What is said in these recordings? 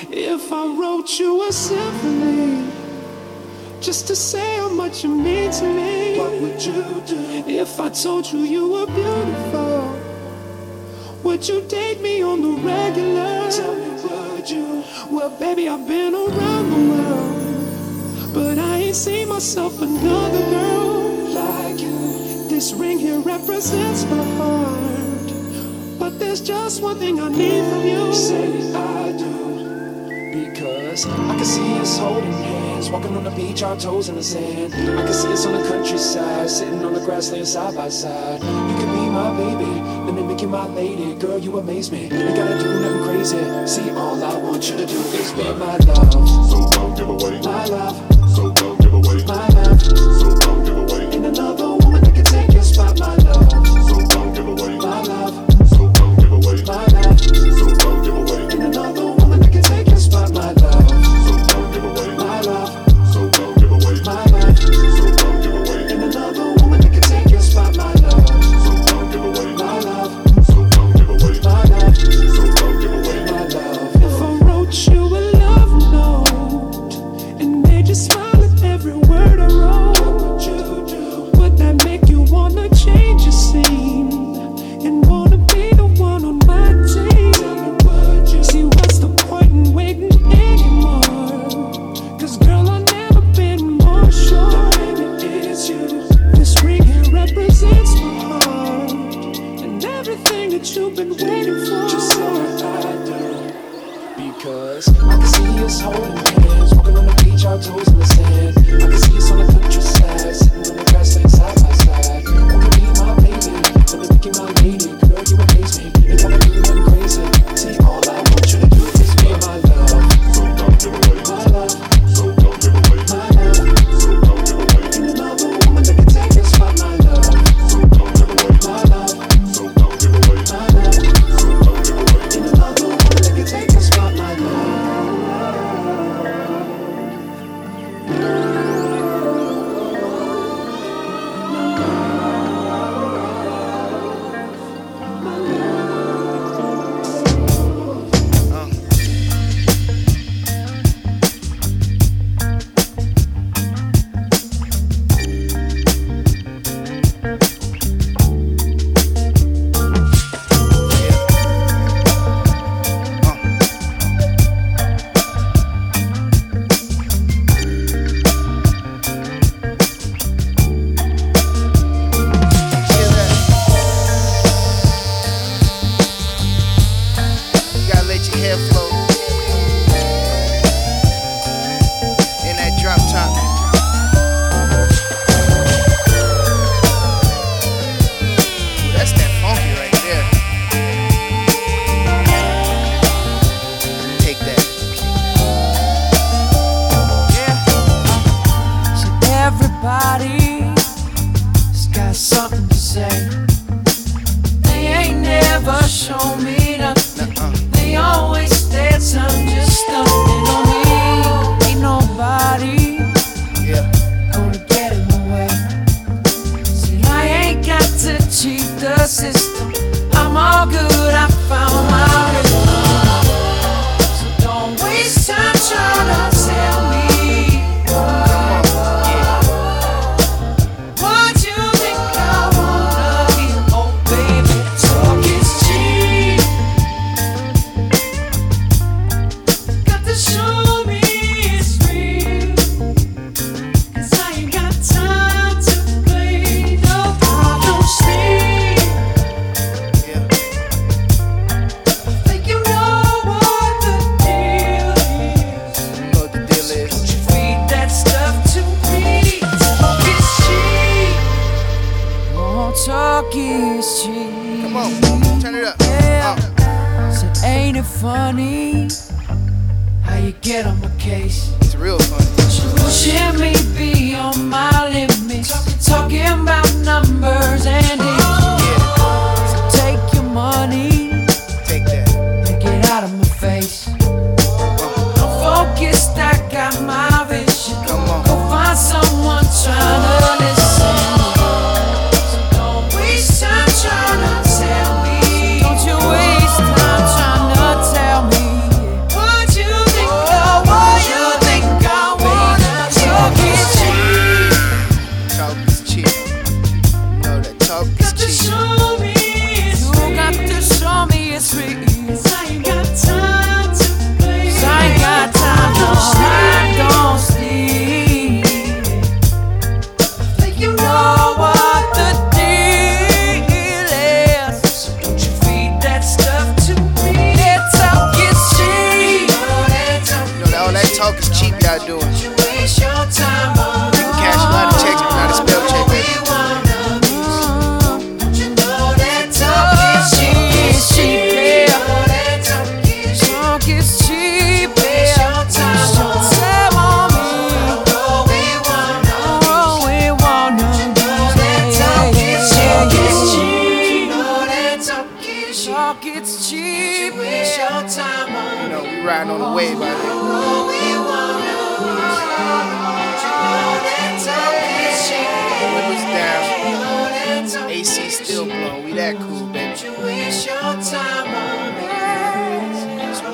If I wrote you a symphony just to say how much you mean to me, what would you do? If I told you you were beautiful, would you date me on the regular? Tell me, would you? Well, baby, I've been around the world, but I ain't seen myself another girl like you. This ring here represents my heart, but there's just one thing I need from you. Say I do us. I can see us holding hands, walking on the beach, our toes in the sand. I can see us on the countryside, sitting on the grassland side by side. You can be my baby, let me make you my lady. Girl, you amaze me. Ain't gotta do nothing crazy. See, all I want you to do is be my love. So don't give away my love. So don't give away my love. So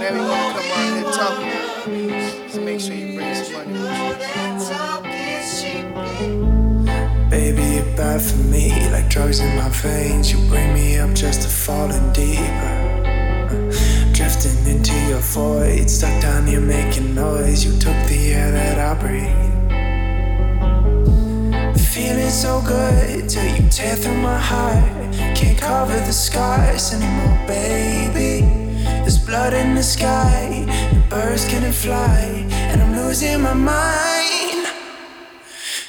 whenever you wanna come out here talking, just make sure you bring some money with you. Baby, you're bad for me, like drugs in my veins. You bring me up just to fall in deeper. Drifting into your void, stuck down here making noise. You took the air that I breathe. Feeling so good till you tear through my heart. Can't cover the scars anymore, baby. There's blood in the sky, the birds couldn't fly, and I'm losing my mind.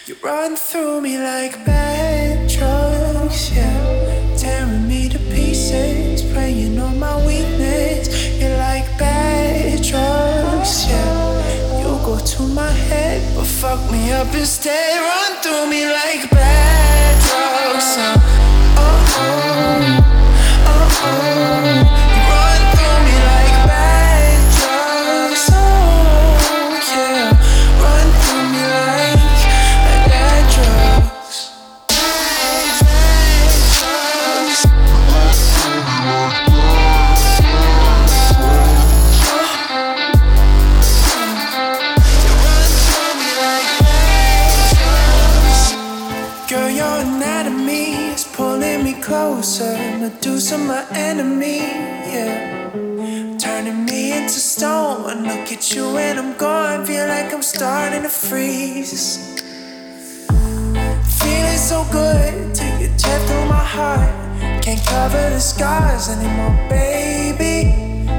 You run through me like bad drugs, yeah. Tearing me to pieces, preying on my weakness. You're like bad drugs, yeah. You go to my head, fuck me up instead. Run through me like bad drugs, oh oh, oh oh. Closer. Medusa, my enemy, yeah. Turning me into stone. And look at you and I'm gone. Feel like I'm starting to freeze. Feeling so good till you tear through my heart. Can't cover the scars anymore, baby.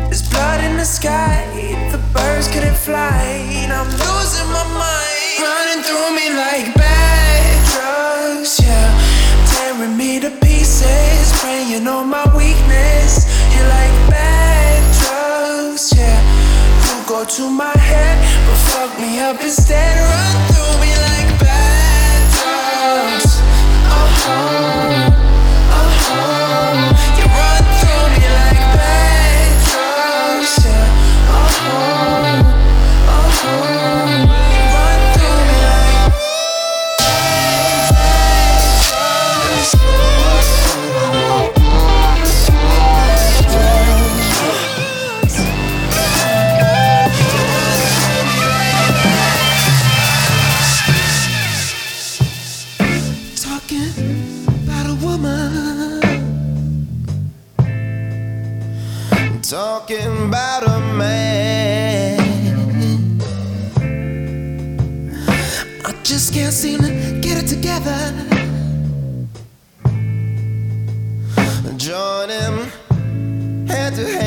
There's blood in the sky. The birds couldn't fly. And I'm losing my mind. Running through me like bad drugs, yeah. Tearing me to pieces. Preying on my weakness. You're like bad drugs, yeah. You go to my head, but fuck me up instead. Run through me like bad drugs. Oh, oh, together. Join him hand to hand.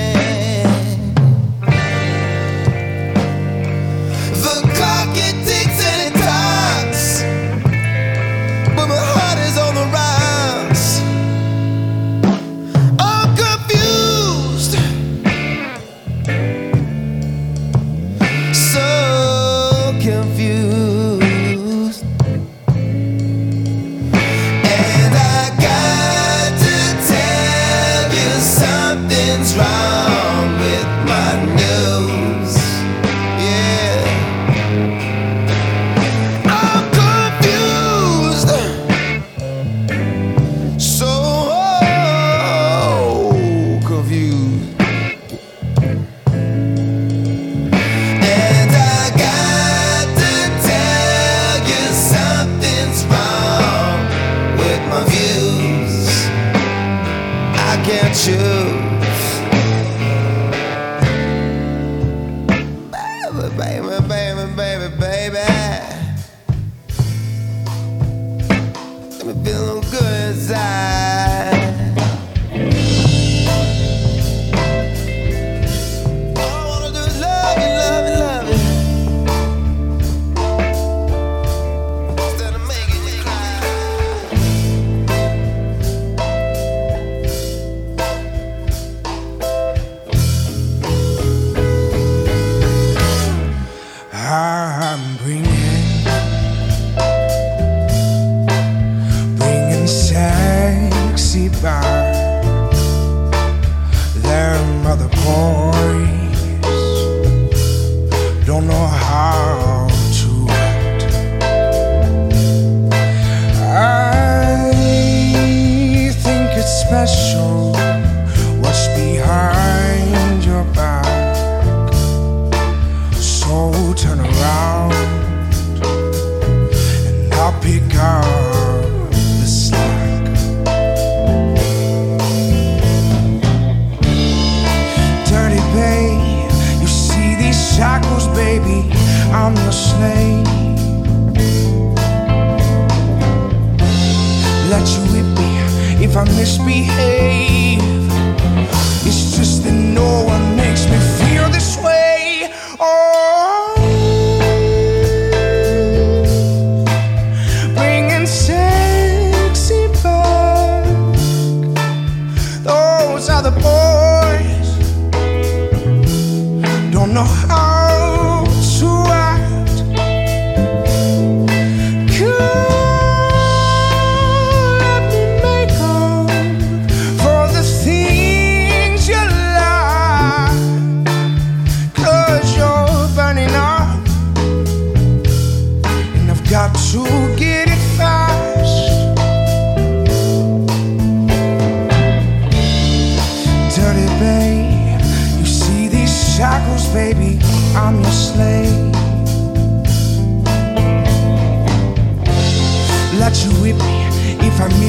shackles, baby. I'm your slave. Let you whip me if I misbehave. It's just that no one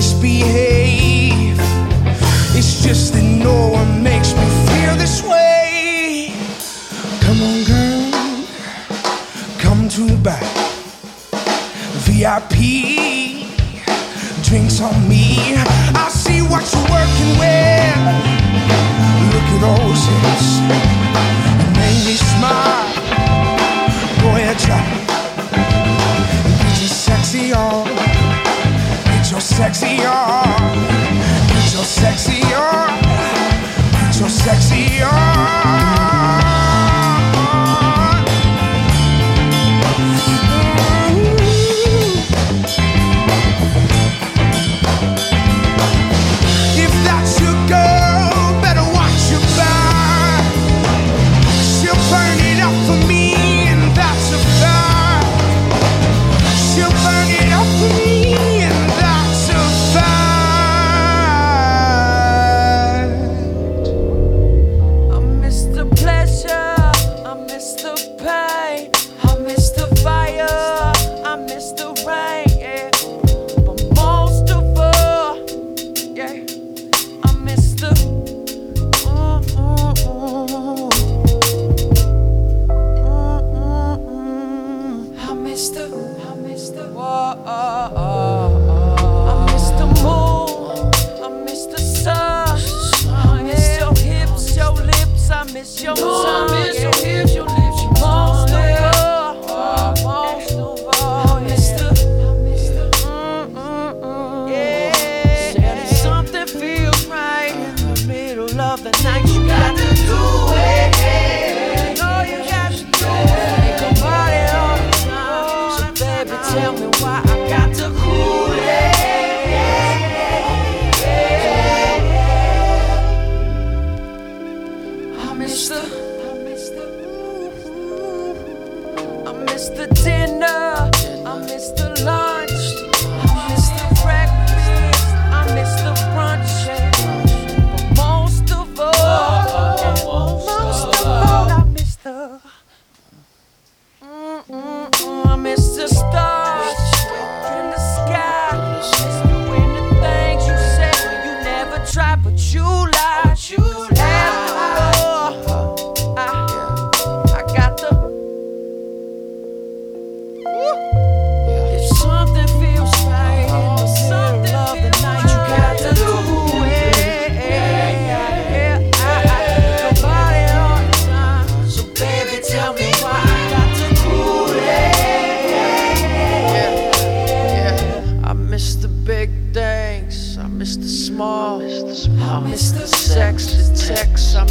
misbehave. It's just that no one makes me feel this way. Come on, girl, come to the back. VIP drinks on me. I see what you're working with. Look at those hips. You me smile. Boy, I try. Get sexy on sexier. Get your sexier. Get your sexier.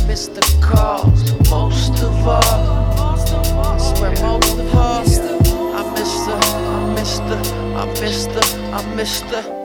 missed the calls. Most of all, I swear most of all, I miss the, I miss I miss I miss.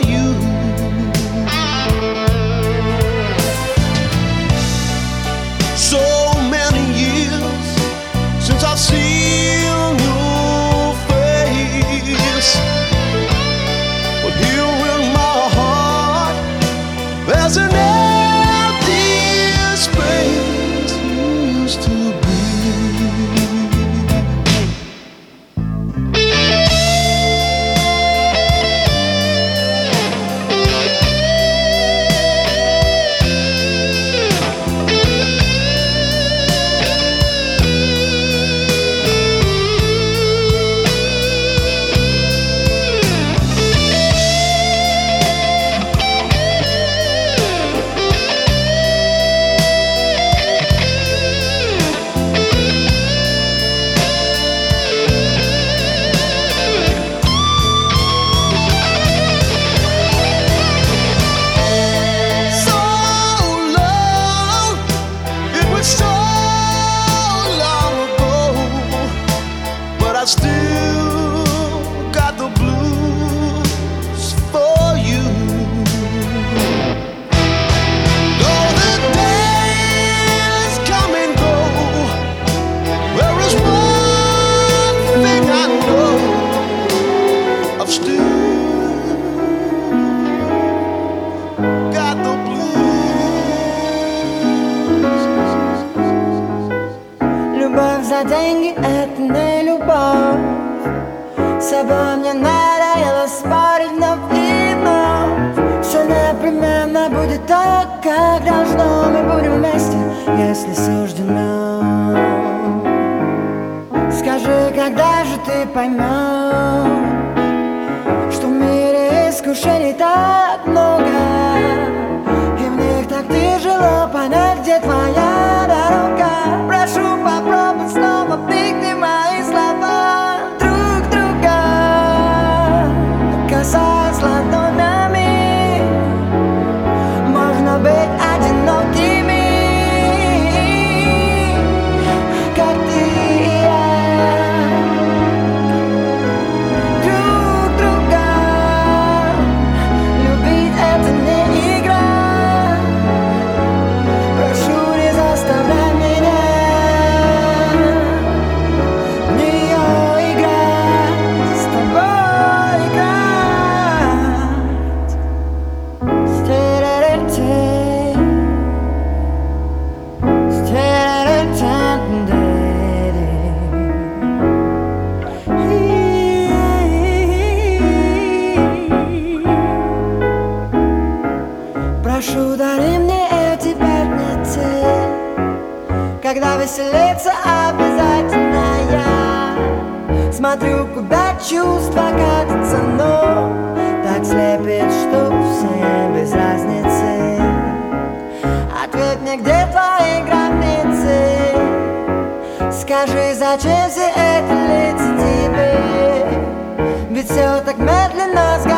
you. Когда же ты поймешь Что в мире искушений так много. И в них так тяжело понять, где твоя дорога. Прошу попробовать снова пригни мои слова. Друг друга Касаясь ладонями. Смотрю, куда чувства катятся, но Так слепит, что все без разницы. Ответь мне, где твои границы? Скажи, зачем все эти лица тебе? Ведь все так медленно сгорает.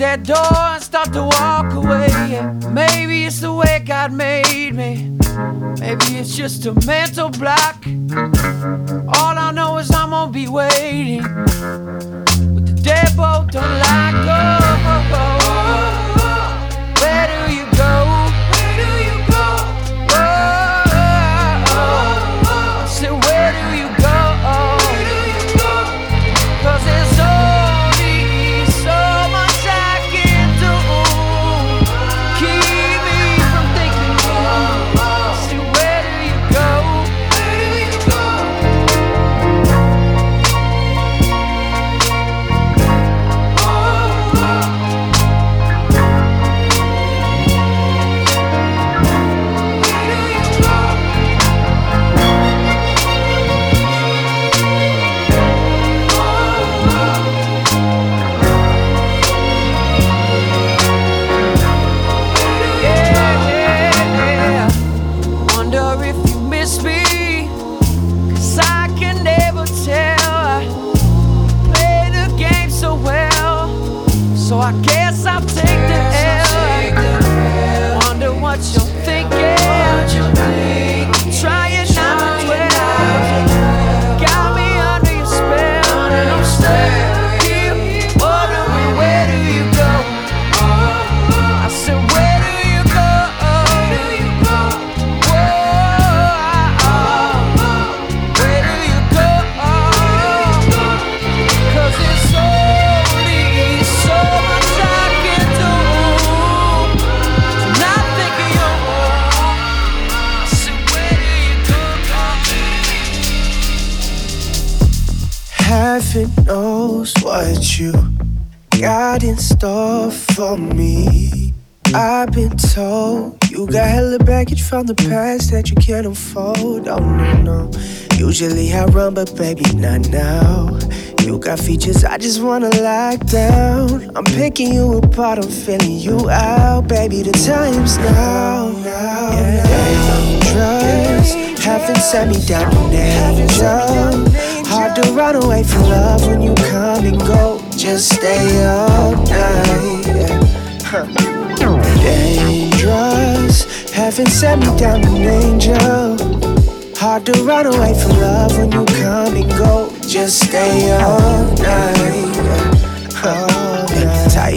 That door and start to walk away. Maybe it's the way God made me. Maybe it's just a mental block. All I know is I'm gonna be waiting. But the deadbolt don't like go. Heaven knows what you got in store for me. I've been told you got hella baggage from the past that you can't unfold. Oh no, no. Usually I run, but baby, not now. You got features I just wanna lock down. I'm picking you apart, I'm feeling you out, baby. The time's now, now. Dangerous, haven't set me down danger. Hard to run away from love when you come and go. Just stay all night. Dangerous, haven't set me down in danger. Hard to run away from love when you come and go. Just stay all night. yeah.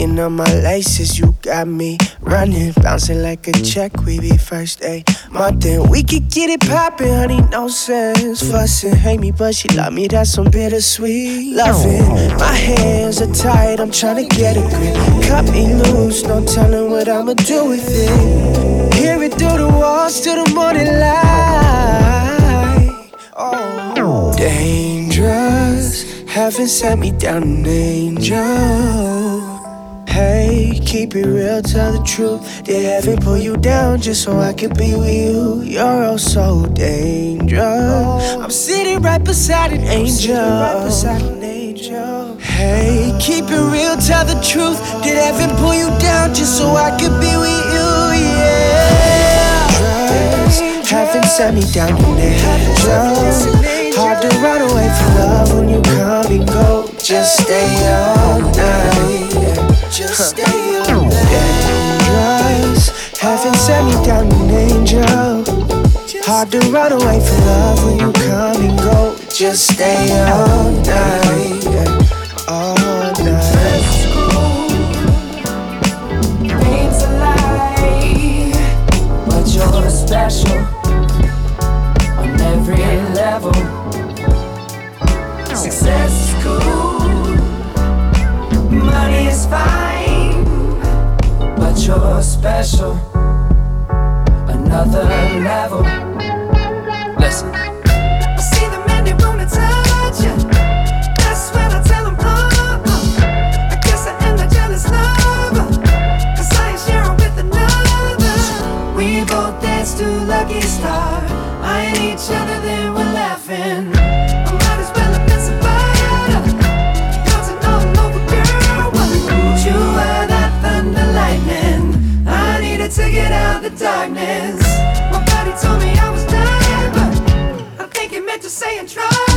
Up my laces, you got me running, bouncing like a check. We be first day. Month we could get it poppin', honey, no sense. Fussin', hate me, but she love me, that's some bittersweet loving. My hands are tight, I'm tryna get a grip. Cut me loose, no telling what I'ma do with it. Hear it through the walls to the morning light. Oh, dangerous, Heaven sent me down in danger. Hey, keep it real, tell the truth. Did heaven pull you down just so I could be with you? You're oh so dangerous. I'm sitting right beside an angel. Hey, keep it real, tell the truth. Did heaven pull you down just so I could be with you? Yeah. Trust, Heaven set me down in danger. Hard to run away from love when you come and go. Just stay all night just stay Dangerous, heaven sent me down an angel. Hard to run away from love when you come and go. Just stay all night, all night. you're special on every level. Success is cool, money is fine you're special. Another level. Listen. darkness. My body told me I was dying, but I think it meant to say in trouble.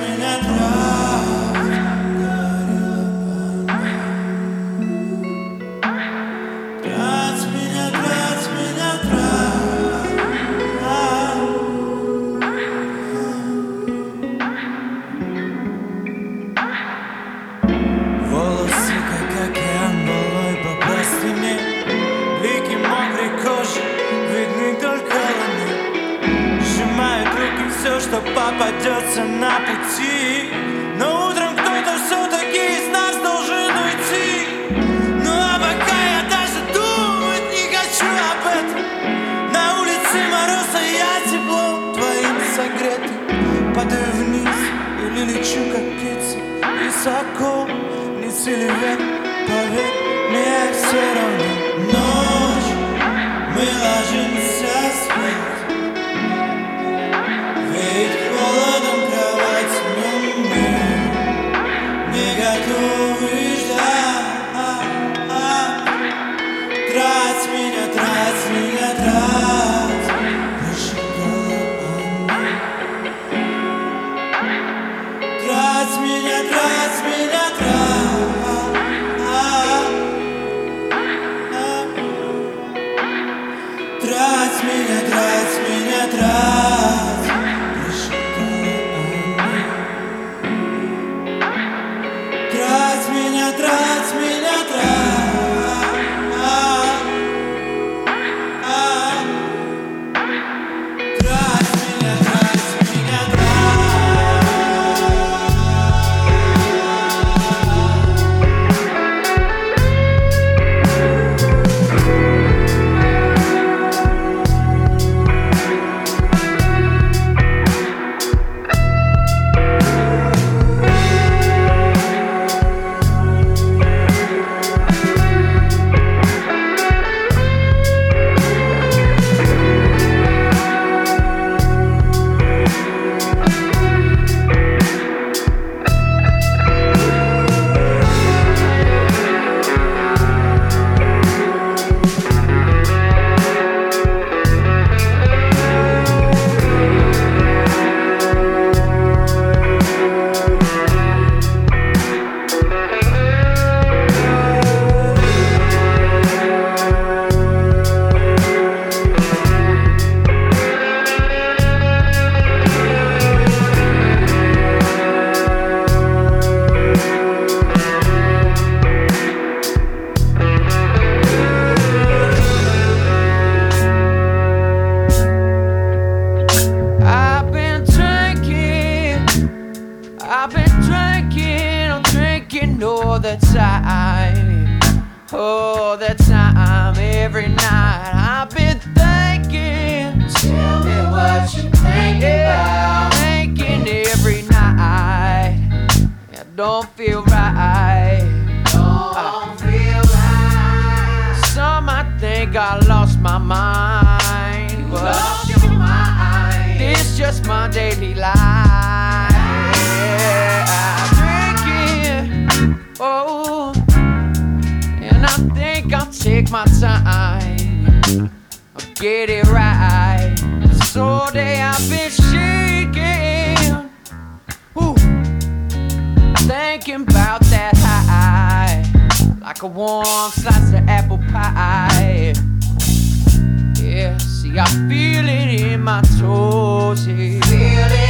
coming at night. like a warm slice of apple pie. Yeah, see, I feel it in my toes. Yeah. Feel it.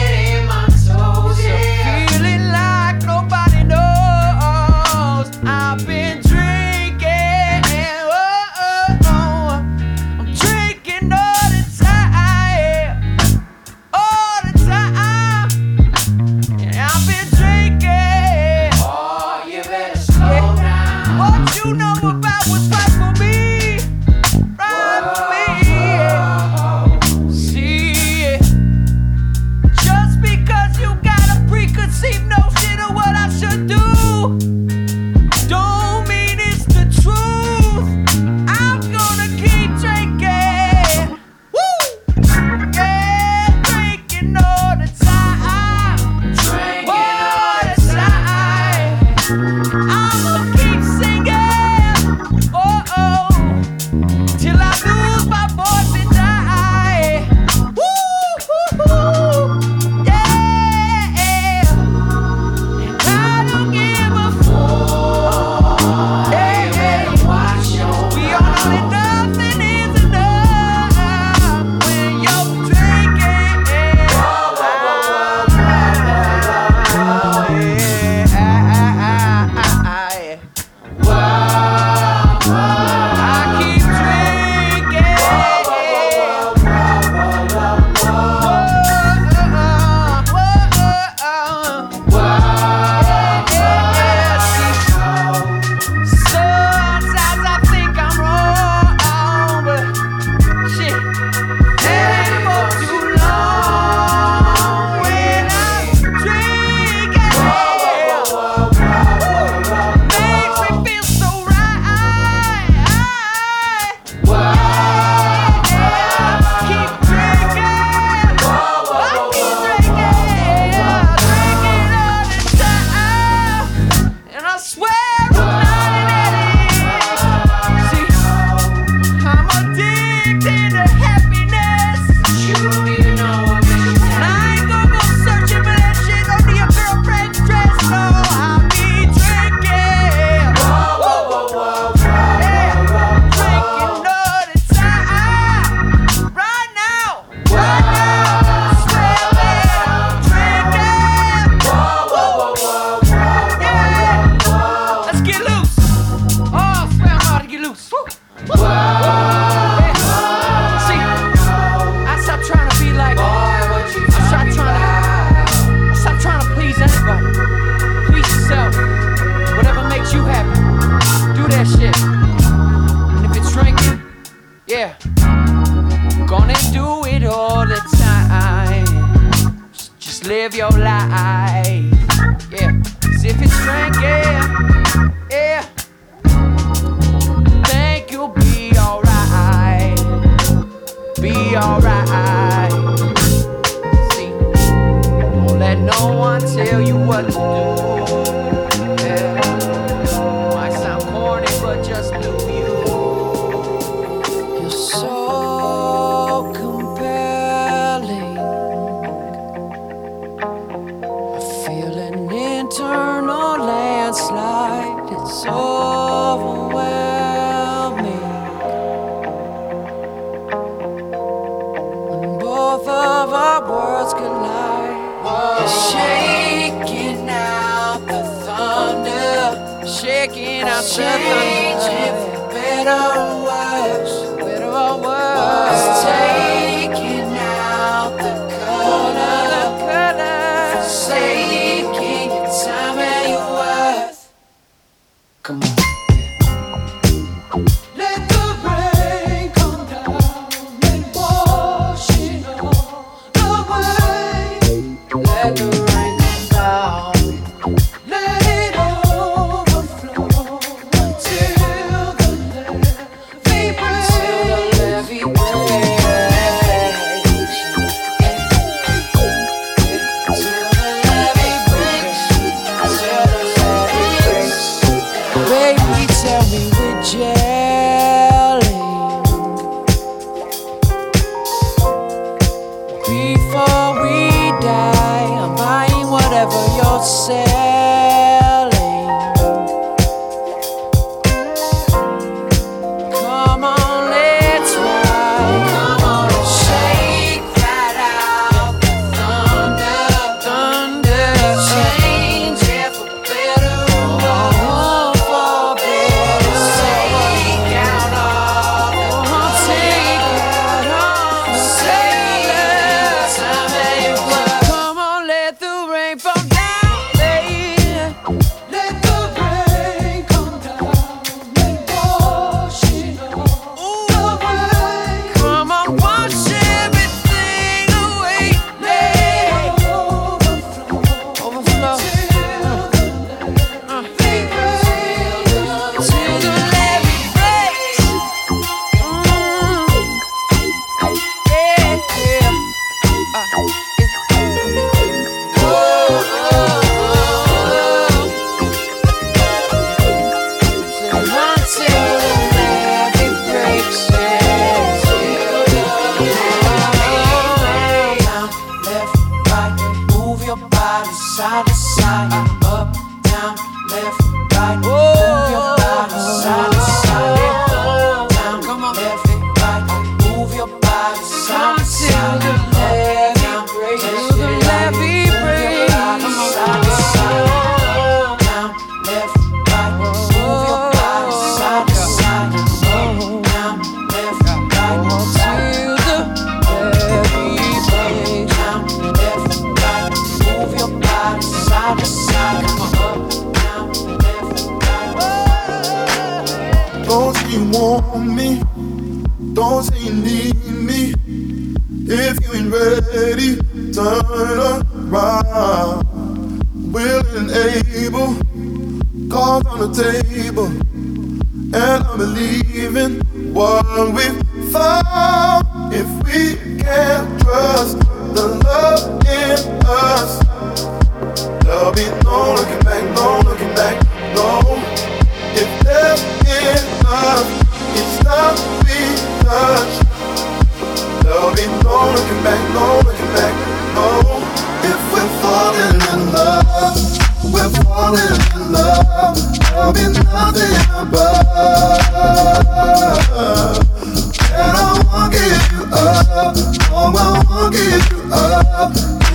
taking out something. Change it better.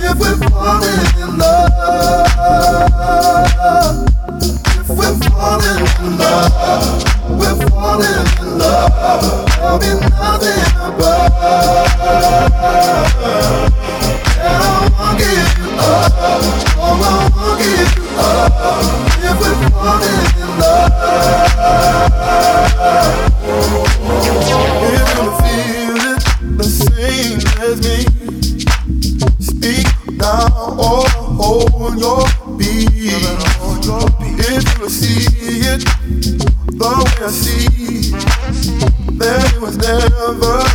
if we're falling in love. If we're falling in love, we're falling in love. There'll be nothing above. And I won't give you up. Oh, I won't give you up. If we're falling in love. on your beat. If you see it the way I see, then it was never.